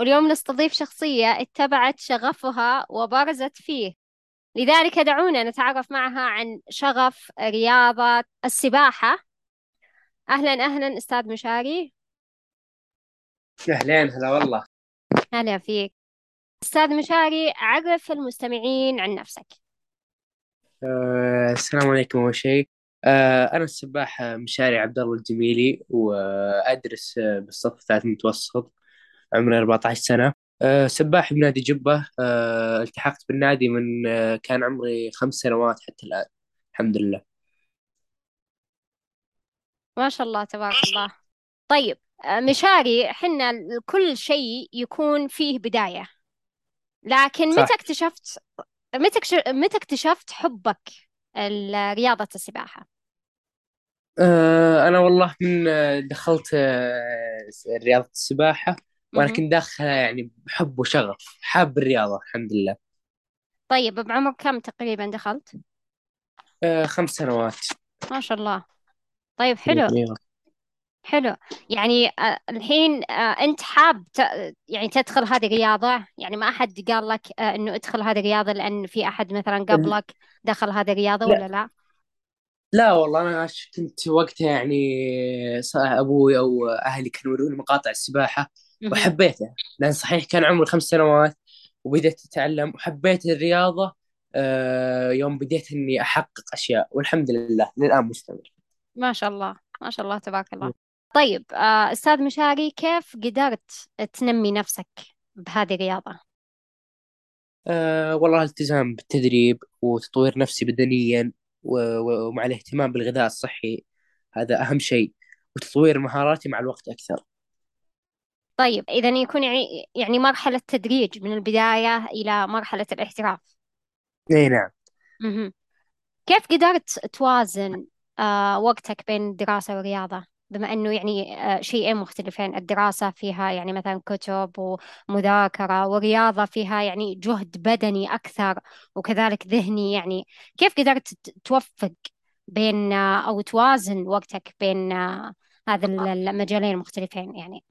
واليوم نستضيف شخصية اتبعت شغفها وبرزت فيه. لذلك دعونا نتعرف معها عن شغف رياضة السباحة. أهلا أهلا أستاذ مشاري. أهلين هلا والله. هلا فيك. أستاذ مشاري عرف المستمعين عن نفسك. أه السلام عليكم أول شيء. أه أنا السباح مشاري عبد الله الجميلي وأدرس بالصف الثالث متوسط عمري 14 سنة. أه سباح بنادي جبة. أه التحقت بالنادي من أه كان عمري خمس سنوات حتى الآن. الحمد لله. ما شاء الله تبارك الله. طيب مشاري حنا كل شيء يكون فيه بداية. لكن صح. متى اكتشفت متى متى اكتشفت حبك رياضة السباحة؟ أنا والله من دخلت رياضة السباحة. مهم. كنت داخلها يعني بحب وشغف حاب الرياضة الحمد لله. طيب بعمر كم تقريبا دخلت؟ أه خمس سنوات. ما شاء الله. طيب حلو. أيوة. حلو. يعني آه، الحين آه، أنت حاب ت- يعني تدخل هذه الرياضة؟ يعني ما أحد قال لك آه، إنه ادخل هذه الرياضة لأن في أحد مثلا قبلك دخل هذه الرياضة لا. ولا لا؟ لا والله أنا كنت وقتها يعني ص- أبوي أو أهلي كانوا يوروني مقاطع السباحة. مهم. وحبيتها لأن صحيح كان عمري خمس سنوات وبديت أتعلم وحبيت الرياضة آه، يوم بديت إني أحقق أشياء والحمد لله للآن مستمر. ما شاء الله ما شاء الله تبارك الله. طيب آه، أستاذ مشاري كيف قدرت تنمي نفسك بهذه الرياضة؟ أه والله الالتزام بالتدريب وتطوير نفسي بدنيا ومع الاهتمام بالغذاء الصحي هذا أهم شيء وتطوير مهاراتي مع الوقت أكثر. طيب إذا يكون يعني يعني مرحلة تدريج من البداية إلى مرحلة الاحتراف. إي نعم. مهم. كيف قدرت توازن آه وقتك بين الدراسة والرياضة؟ بما أنه يعني آه شيئين مختلفين الدراسة فيها يعني مثلا كتب ومذاكرة والرياضة فيها يعني جهد بدني أكثر وكذلك ذهني يعني كيف قدرت ت- توفق بين آه أو توازن وقتك بين آه هذا المجالين المختلفين يعني؟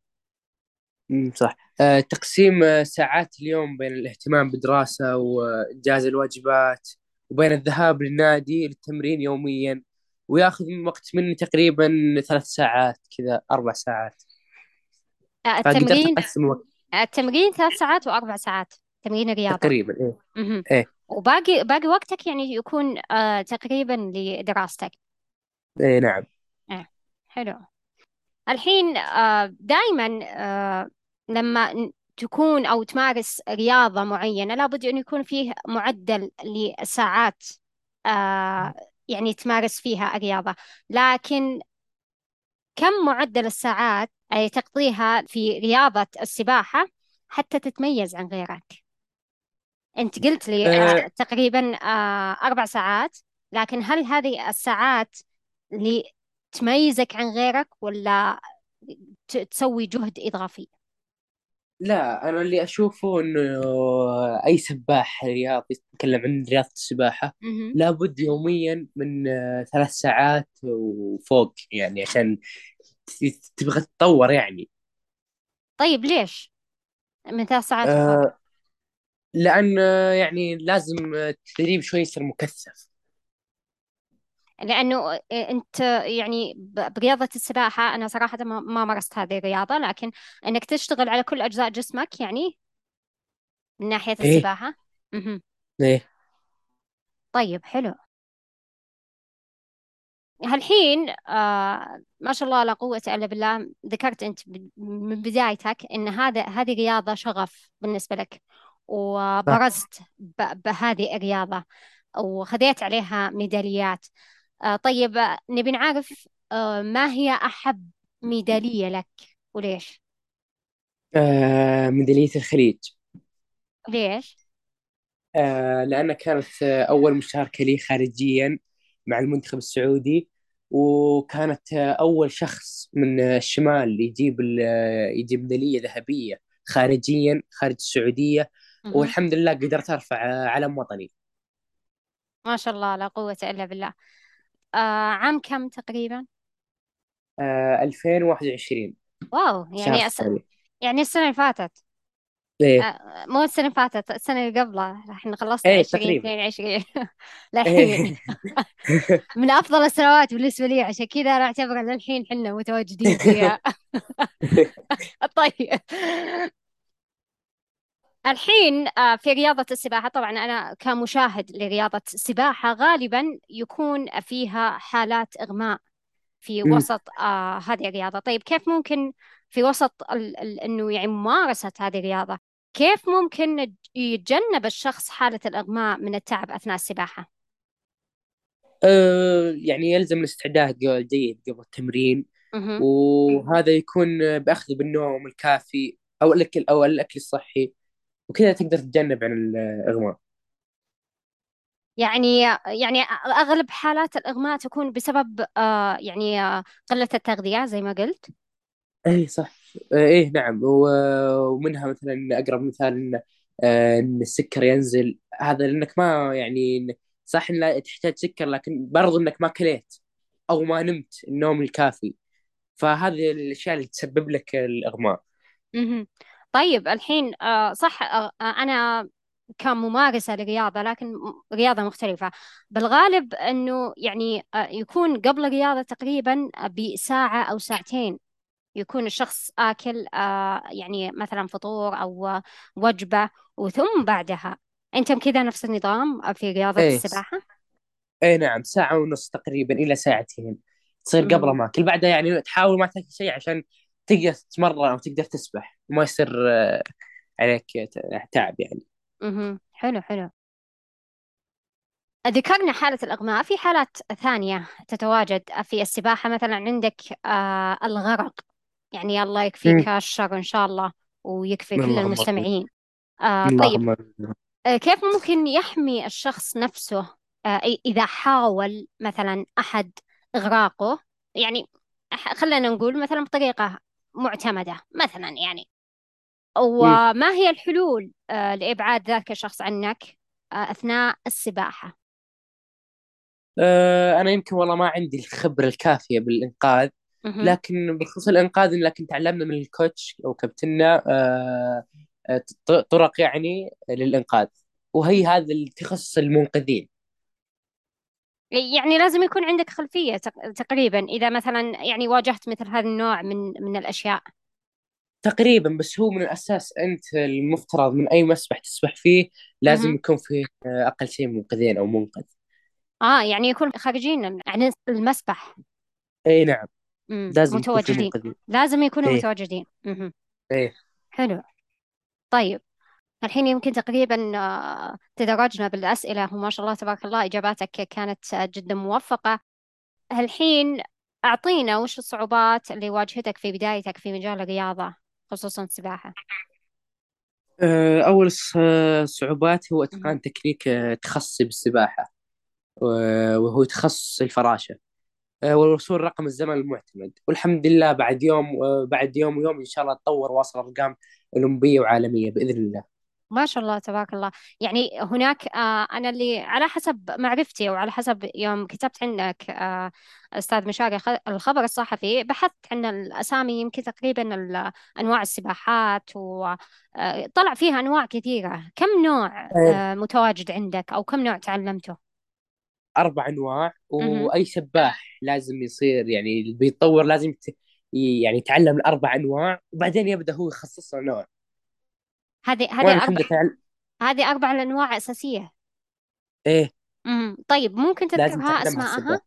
امم صح. آه، تقسيم آه، ساعات اليوم بين الاهتمام بدراسة وإنجاز الواجبات وبين الذهاب للنادي للتمرين يوميا وياخذ من وقت مني تقريبا ثلاث ساعات كذا أربع ساعات. آه فقدرت التمرين أقسم الوقت التمرين ثلاث ساعات وأربع ساعات تمرين الرياضة. تقريبا إيه. مهم. إيه. وباقي باقي وقتك يعني يكون آه تقريبا لدراستك. إيه نعم. آه حلو. الحين آه دائما آه لما تكون أو تمارس رياضة معينة لابد أن يكون فيه معدل لساعات آه يعني تمارس فيها الرياضة. لكن كم معدل الساعات أي تقضيها في رياضة السباحة حتى تتميز عن غيرك؟ أنت قلت لي آه، آه. تقريبا آه أربع ساعات. لكن هل هذه الساعات اللي تميزك عن غيرك ولا تسوي جهد إضافي؟ لا أنا اللي أشوفه إنه أي سباح رياضي يتكلم عن رياضة السباحة مهم. لابد يوميا من ثلاث ساعات وفوق يعني عشان تبغى تتطور يعني طيب ليش؟ من ثلاث ساعات وفوق آه، لأن آه، يعني لازم التدريب شوي يصير مكثف لأنه آه، أنت يعني برياضة السباحة أنا صراحة ما ما مارست هذه الرياضة لكن أنك تشتغل على كل أجزاء جسمك يعني من ناحية إيه. السباحة. مهم. إيه. طيب حلو. هالحين آه ما شاء الله لا قوة إلا بالله ذكرت أنت من بدايتك أن هذا هذه رياضة شغف بالنسبة لك وبرزت بهذه الرياضة وخذيت عليها ميداليات. آه طيب آه، نبي نعرف آه ما هي أحب ميدالية لك وليش؟ آه، ميدالية الخليج ليش؟ آه لأنها كانت آه، أول مشاركة لي خارجيا مع المنتخب السعودي وكانت آه، أول شخص من آه، الشمال يجيب ال- آه، يجيب ميدالية ذهبية خارجيا خارج السعودية مهم. والحمد لله قدرت أرفع آه، علم وطني ما شاء الله لا قوة إلا بالله آه عام كم تقريبا؟ آه 2021 واو شهر يعني أس... 9 يعني السنة اللي فاتت. إيه. آه مو السنة اللي فاتت السنة اللي قبلها. إحنا خلصنا تقريبا. اثنين وعشرين. للحين إيه. من أفضل السنوات بالنسبة لي عشان كذا أنا أعتبر للحين حنا متواجدين فيها. طيب. الحين آه، في رياضة السباحة طبعا أنا كمشاهد لرياضة السباحة غالبا يكون فيها حالات إغماء في أمم. وسط آه هذه الرياضة. طيب كيف ممكن في وسط ال ال إنه يعني ممارسة هذه الرياضة؟ كيف ممكن يتجنب الشخص حالة الإغماء من التعب أثناء السباحة؟ آه يعني يلزم الاستعداد جيد قبل التمرين. وهذا يكون بأخذ بالنوم الكافي أو الأكل أو الأكل الصحي. وكذا تقدر تتجنب عن الإغماء. يعني يعني أغلب حالات الإغماء تكون بسبب آه يعني آه قلة التغذية زي ما قلت. اي صح. إيه نعم. ومنها مثلا أقرب مثال إن آه، إن السكر ينزل. هذا لأنك ما يعني صح إن تحتاج سكر لكن برضو إنك ما كليت أو ما نمت النوم الكافي. فهذه الأشياء اللي تسبب لك الإغماء. طيب الحين آه، صح آه، آه، أنا كممارسة لرياضة لكن رياضة مختلفة بالغالب أنه يعني يكون قبل الرياضة تقريبا بساعة أو ساعتين يكون الشخص آكل يعني مثلا فطور أو وجبة وثم بعدها أنت كذا نفس النظام في رياضة إيه السباحة؟ إيه نعم ساعة ونص تقريبا إلى ساعتين تصير قبل. ما أكل بعدها يعني تحاول ما تاكل شيء عشان تقدر تتمرن أو تقدر تسبح وما يصير آه، عليك تعب يعني مهم. حلو حلو ذكرنا حالة الإغماء في حالات ثانية تتواجد في السباحة مثلا عندك آه الغرق يعني الله. يكفيك الشر إن شاء الله ويكفي كل. المستمعين آه طيب. آه كيف ممكن يحمي الشخص نفسه آه إذا حاول مثلا أحد إغراقه يعني خلينا نقول مثلا بطريقة معتمدة مثلا يعني. وما هي الحلول آه لإبعاد ذاك الشخص عنك آه أثناء السباحة؟ آه، أنا يمكن والله ما عندي الخبرة الكافية بالإنقاذ. لكن بخصوص الإنقاذ لكن تعلمنا من الكوتش أو كابتننا طرق يعني للإنقاذ وهي هذا التخصص المنقذين يعني لازم يكون عندك خلفية تق- تقريبا إذا مثلا يعني واجهت مثل هذا النوع من من الأشياء. تقريبا بس هو من الأساس أنت المفترض من أي مسبح تسبح فيه لازم. يكون فيه أقل شيء منقذين أو منقذ. آه يعني يكون خارجين عن المسبح. أي نعم. مم. لازم يكون متواجدين. منقذين. لازم يكونوا إيه متواجدين. إيه حلو. طيب. الحين يمكن تقريبا آه، تدرجنا بالأسئلة وما شاء الله تبارك الله إجاباتك كانت آه، جدا موفقة. الحين أعطينا وش الصعوبات اللي واجهتك في بدايتك في مجال الرياضة خصوصا السباحة؟ آه، أول ص- صعوبات هو. إتقان تكنيك تخصصي بالسباحة وهو تخصص الفراشة. والوصول رقم الزمن المعتمد. والحمد لله بعد يوم بعد يوم ويوم إن شاء الله تطور واصل أرقام أولمبية وعالمية بإذن الله. ما شاء الله تبارك الله يعني هناك آه أنا اللي على حسب معرفتي وعلى حسب يوم كتبت عنك آه أستاذ مشاري الخبر الصحفي بحثت عن الأسامي يمكن تقريبا أنواع السباحات وطلع فيها أنواع كثيرة كم نوع آه، آه متواجد عندك أو كم نوع تعلمته؟ أربع أنواع مهم. وأي سباح لازم يصير يعني اللي بيتطور لازم يعني يتعلم الأربع أنواع وبعدين يبدأ هو يخصص له نوع هذه هذه أربع هذه أربع الأنواع أساسية إيه مهم. طيب ممكن لازم تذكرها أسماءها؟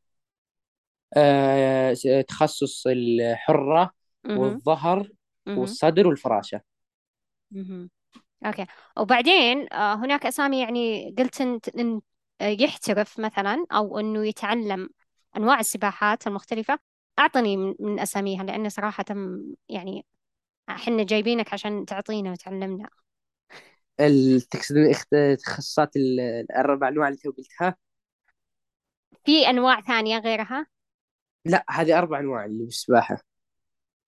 آه، تخصص الحرة مهم. والظهر مهم. والصدر والفراشة مهم. أوكي وبعدين آه، هناك أسامي يعني قلت إن آه، يحترف مثلا أو إنه يتعلم أنواع السباحات المختلفة أعطني من من أساميها لأن صراحة يعني إحنا جايبينك عشان تعطينا وتعلمنا تقصدين تخصصات ال- الاربع أنواع اللي تو قلتها. في أنواع ثانية غيرها؟ لا هذه أربع أنواع اللي بالسباحة.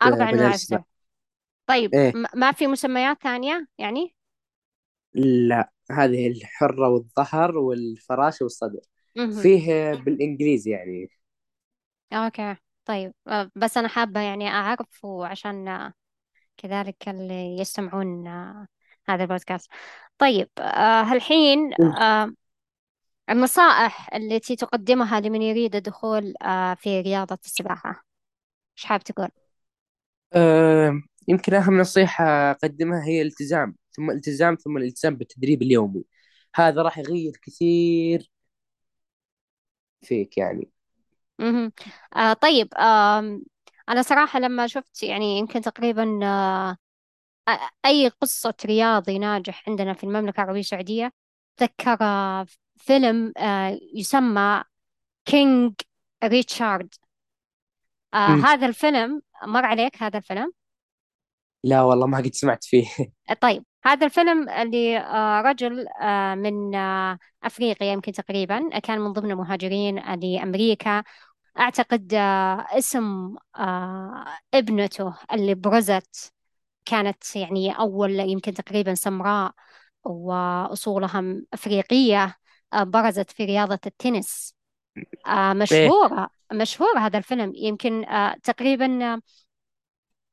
أنواع في السباحة السباحه طيب م- ما في مسميات ثانية يعني؟ لا هذه الحرة والظهر والفراشه والصدر. مهم. فيه بالإنجليزي يعني. okay طيب. آه، بس أنا حابة يعني أعرف وعشان آه، كذلك اللي يستمعون آه، هذا البودكاست طيب آه، هالحين آه، النصائح التي تقدمها لمن يريد الدخول آه، في رياضة السباحة إيش حاب تقول؟ أه يمكن أهم نصيحة أقدمها هي الالتزام ثم الالتزام ثم الالتزام بالتدريب اليومي هذا راح يغير كثير فيك يعني مهم. آه طيب آم أنا صراحة لما شفت يعني يمكن تقريبا آه أي قصة رياضي ناجح عندنا في المملكة العربية السعودية تذكر فيلم آه يسمى كينج ريتشارد آه. هذا الفيلم مر عليك هذا الفيلم؟ لا والله ما قد سمعت فيه طيب هذا الفيلم اللي آه، رجل من أفريقيا يمكن تقريبا كان من ضمن المهاجرين لأمريكا أعتقد اسم ابنته اللي برزت كانت يعني أول يمكن تقريبا سمراء وأصولها أفريقية آه، برزت في رياضة التنس. آه، مشهورة مشهور هذا الفيلم. يمكن آه، تقريبا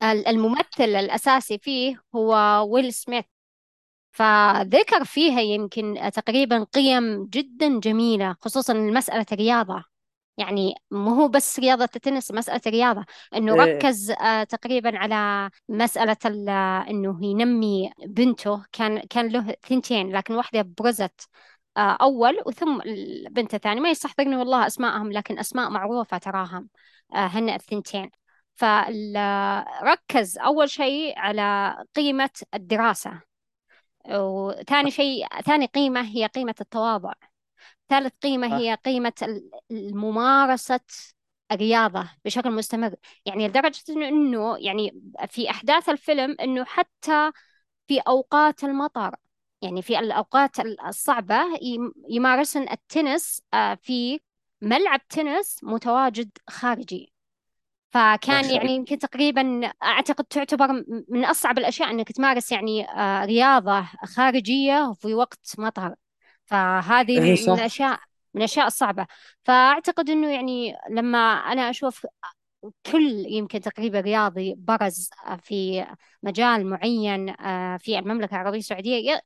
الممثل الأساسي فيه هو ويل سميث. فذكر فيها يمكن تقريبا قيم جدا جميلة خصوصا مسألة الرياضة. يعني مو هو بس رياضة التنس مسألة الرياضة إنه إيه. ركز آه، تقريبا على مسألة آه، إنه ينمي بنته. كان كان له ثنتين لكن واحدة برزت آه، أول وثم البنت الثانية. ما يستحضرني والله أسمائهم لكن أسماء معروفة تراهم آه، هن الثنتين. فركز أول شيء على قيمة الدراسة. وثاني شيء ثاني قيمة هي قيمة التواضع. ثالث قيمة هي قيمة ال- الممارسة الرياضة بشكل مستمر. يعني لدرجة إنه إنه يعني في أحداث الفيلم إنه حتى في أوقات المطر يعني في الأوقات الصعبة يم- يمارسن التنس آه، في ملعب تنس متواجد خارجي. فكان يعني يمكن تقريبا أعتقد تعتبر من أصعب الأشياء أنك تمارس يعني آه، رياضة خارجية في وقت مطر فهذه إيه من الأشياء من الأشياء الصعبة فأعتقد أنه يعني لما أنا أشوف كل يمكن تقريبا رياضي برز في مجال معين آه، في المملكة العربية السعودية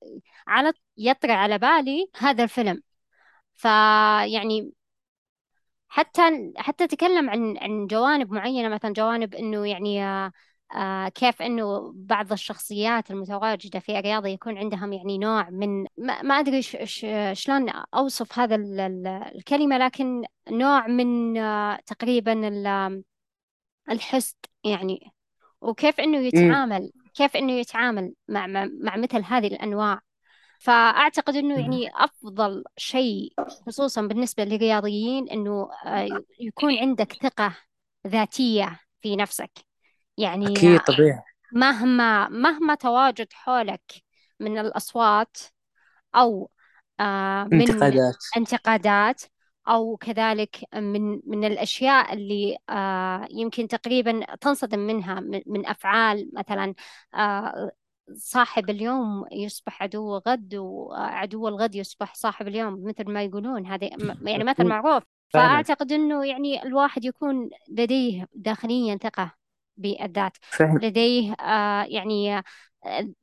على يطري على بالي هذا الفيلم. فيعني حتى حتى تكلم عن عن جوانب معينة مثلا جوانب إنه يعني آه، كيف إنه بعض الشخصيات المتواجدة في الرياضة يكون عندهم يعني نوع من ما, ما أدري شلون أوصف هذا ال- ال- الكلمة لكن نوع من آه، تقريبا ال- الحسد يعني. وكيف إنه يتعامل كيف إنه يتعامل مع مع, مثل هذه الأنواع. فأعتقد أنه يعني أفضل شيء خصوصا بالنسبة للرياضيين أنه آه، يكون عندك ثقة ذاتية في نفسك. يعني أكيد آه، طبيعي. مهما مهما تواجد حولك من الأصوات أو آه، من انتقادات. انتقادات أو كذلك من من الأشياء اللي آه، يمكن تقريبا تنصدم منها من من أفعال مثلا آه، صاحب اليوم يصبح عدو غد وعدو الغد يصبح صاحب اليوم مثل ما يقولون. هذه يعني مثل معروف. فأعتقد أنه يعني الواحد يكون لديه داخليا ثقة. بالذات فعلا لديه آه، يعني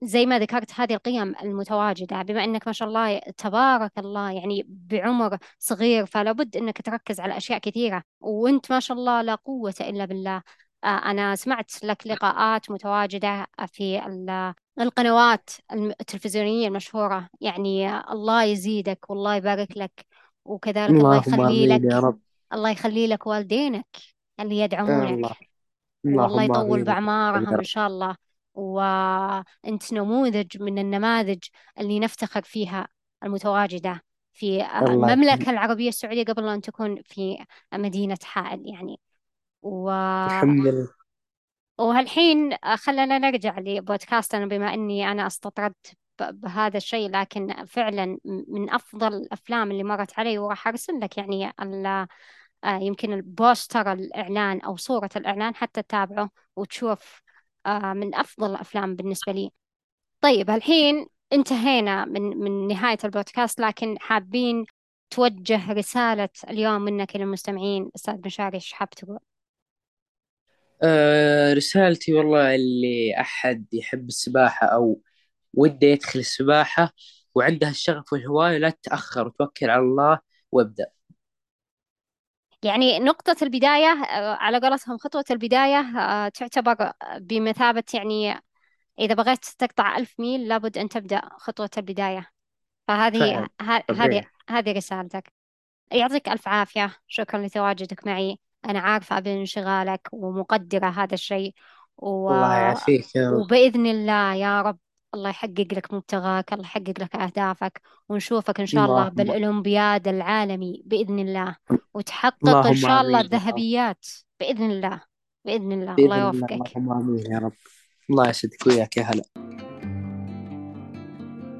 زي ما ذكرت هذه القيم المتواجدة بما أنك ما شاء الله تبارك الله يعني بعمر صغير فلا بد أنك تركز على أشياء كثيرة وأنت ما شاء الله لا قوة إلا بالله. آه، أنا سمعت لك لقاءات متواجدة في ال- القنوات التلفزيونية المشهورة يعني الله يزيدك والله يبارك لك وكذلك الله يخلي آمين يا لك رب. الله يخلي لك والدينك اللي يدعمونك الله. والله اللهم يطول امين يا بأعمارهم إن شاء الله. وأنت نموذج من النماذج اللي نفتخر فيها المتواجدة في الله. المملكة العربية السعودية قبل أن تكون في مدينة حائل يعني. و... الحمد لله. وهالحين خلنا نرجع لبودكاستنا بما أني أنا استطردت بهذا الشيء لكن فعلا من أفضل الأفلام اللي مرت علي وراح أرسل لك يعني آه، يمكن البوستر الإعلان أو صورة الإعلان حتى تتابعه وتشوف آه، من أفضل الأفلام بالنسبة لي. طيب الحين انتهينا من من نهاية البودكاست لكن حابين توجه رسالة اليوم منك للمستمعين أستاذ مشاري إيش حاب تقول؟ أه رسالتي والله اللي أحد يحب السباحة أو وده يدخل السباحة وعنده الشغف والهواية لا تتأخر وتوكل على الله وابدأ. يعني نقطة البداية آه، على قولتهم خطوة البداية آه، تعتبر بمثابة يعني إذا بغيت تقطع ألف ميل لابد أن تبدأ خطوة البداية. فهذه هذه هذه رسالتك. يعطيك ألف عافية. شكرا لتواجدك معي. أنا عارفة بانشغالك ومقدرة هذا الشيء و... الله يعافيك. وبإذن الله يا رب. الله يحقق لك مبتغاك الله يحقق لك أهدافك ونشوفك إن شاء الله بالأولمبياد العالمي بإذن الله وتحقق إن شاء الله الذهبيات بإذن الله بإذن الله. بإذن الله يوفقك. اللهم آمين يا رب. الله يسعدك وياك يا هلا.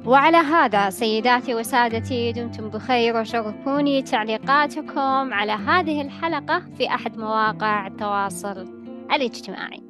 وعلى هذا سيداتي وسادتي دمتم بخير وشاركوني تعليقاتكم على هذه الحلقة في أحد مواقع التواصل الاجتماعي.